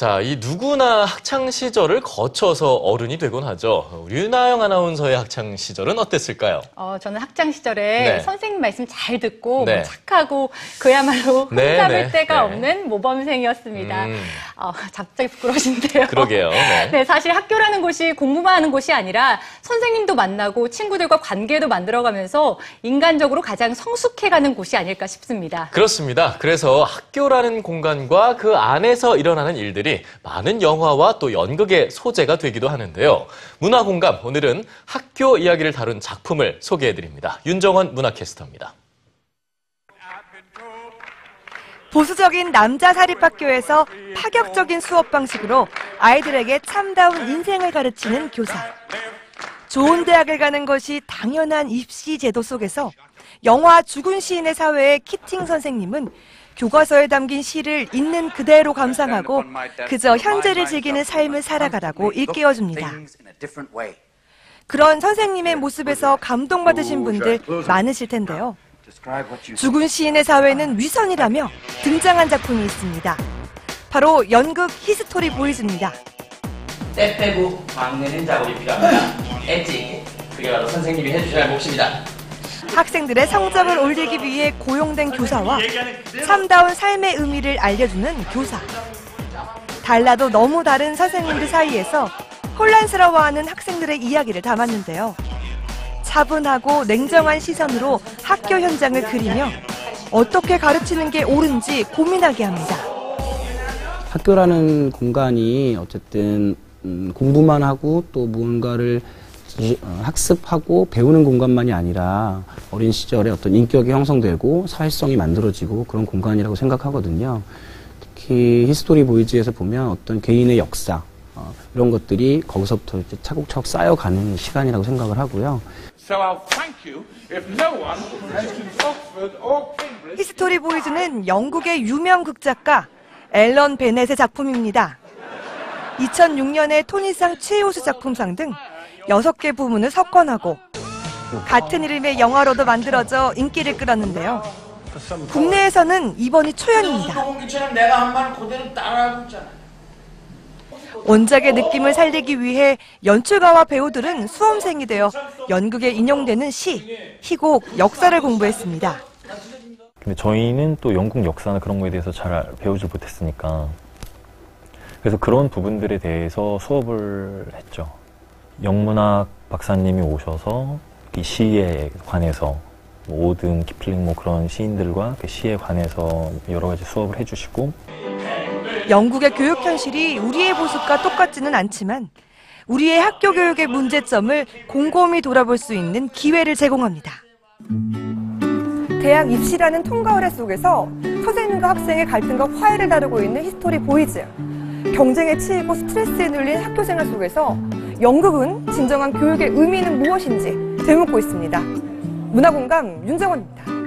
자, 이 누구나 학창 시절을 거쳐서 어른이 되곤 하죠. 류나영 아나운서의 학창 시절은 어땠을까요? 어, 저는 학창 시절에 네. 선생님 말씀 잘 듣고 네. 뭐 착하고 그야말로 네, 흠잡을 네, 데가 네. 없는 모범생이었습니다. 음. 어, 갑자기 부끄러워진데요. 그러게요. 네. 네, 사실 학교라는 곳이 공부만 하는 곳이 아니라 선생님도 만나고 친구들과 관계도 만들어가면서 인간적으로 가장 성숙해가는 곳이 아닐까 싶습니다. 그렇습니다. 그래서 학교라는 공간과 그 안에서 일어나는 일들이 많은 영화와 또 연극의 소재가 되기도 하는데요. 문화공감, 오늘은 학교 이야기를 다룬 작품을 소개해드립니다. 윤정원 문화캐스터입니다. 보수적인 남자 사립학교에서 파격적인 수업 방식으로 아이들에게 참다운 인생을 가르치는 교사. 좋은 대학을 가는 것이 당연한 입시 제도 속에서 영화 죽은 시인의 사회의 키팅 선생님은 교과서에 담긴 시를 있는 그대로 감상하고 그저 현재를 즐기는 삶을 살아가라고 일깨워줍니다. 그런 선생님의 모습에서 감동받으신 분들 많으실 텐데요. 죽은 시인의 사회는 위선이라며 등장한 작품이 있습니다. 바로 연극 히스토리 보이즈입니다. 때 빼고 광내는 작업이 필요합니다. 엣지. 그게 바로 선생님이 해주셔야 할 몫입니다. 학생들의 성적을 올리기 위해 고용된 교사와 참다운 삶의 의미를 알려주는 교사. 달라도 너무 다른 선생님들 사이에서 혼란스러워하는 학생들의 이야기를 담았는데요. 차분하고 냉정한 시선으로 학교 현장을 그리며 어떻게 가르치는 게 옳은지 고민하게 합니다. 학교라는 공간이 어쨌든 음, 공부만 하고 또 무언가를 학습하고 배우는 공간만이 아니라 어린 시절에 어떤 인격이 형성되고 사회성이 만들어지고 그런 공간이라고 생각하거든요. 특히 히스토리 보이즈에서 보면 어떤 개인의 역사 어, 이런 것들이 거기서부터 이제 차곡차곡 쌓여가는 시간이라고 생각을 하고요. So I'll thank you if no one mentions Oxford or Cambridge. 히스토리 보이즈는 영국의 유명 극작가 앨런 베넷의 작품입니다. 2006년에 토니상 최우수 작품상 등 6개 부문을 석권하고 같은 이름의 영화로도 만들어져 인기를 끌었는데요. 국내에서는 이번이 초연입니다. 원작의 느낌을 살리기 위해 연출가와 배우들은 수험생이 되어 연극에 인용되는 시, 희곡, 역사를 공부했습니다. 근데 저희는 또 영국 역사나 그런 거에 대해서 잘 배우지 못했으니까 그래서 그런 부분들에 대해서 수업을 했죠. 영문학 박사님이 오셔서 이 시에 관해서 뭐 오든 키플링 뭐 그런 시인들과 그 시에 관해서 여러 가지 수업을 해주시고 영국의 교육 현실이 우리의 모습과 똑같지는 않지만 우리의 학교 교육의 문제점을 곰곰이 돌아볼 수 있는 기회를 제공합니다. 대학 입시라는 통과 의례 속에서 선생님과 학생의 갈등과 화해를 다루고 있는 히스토리 보이즈. 경쟁에 치이고 스트레스에 눌린 학교 생활 속에서 연극은 진정한 교육의 의미는 무엇인지 되묻고 있습니다. 문화공감 윤정원입니다.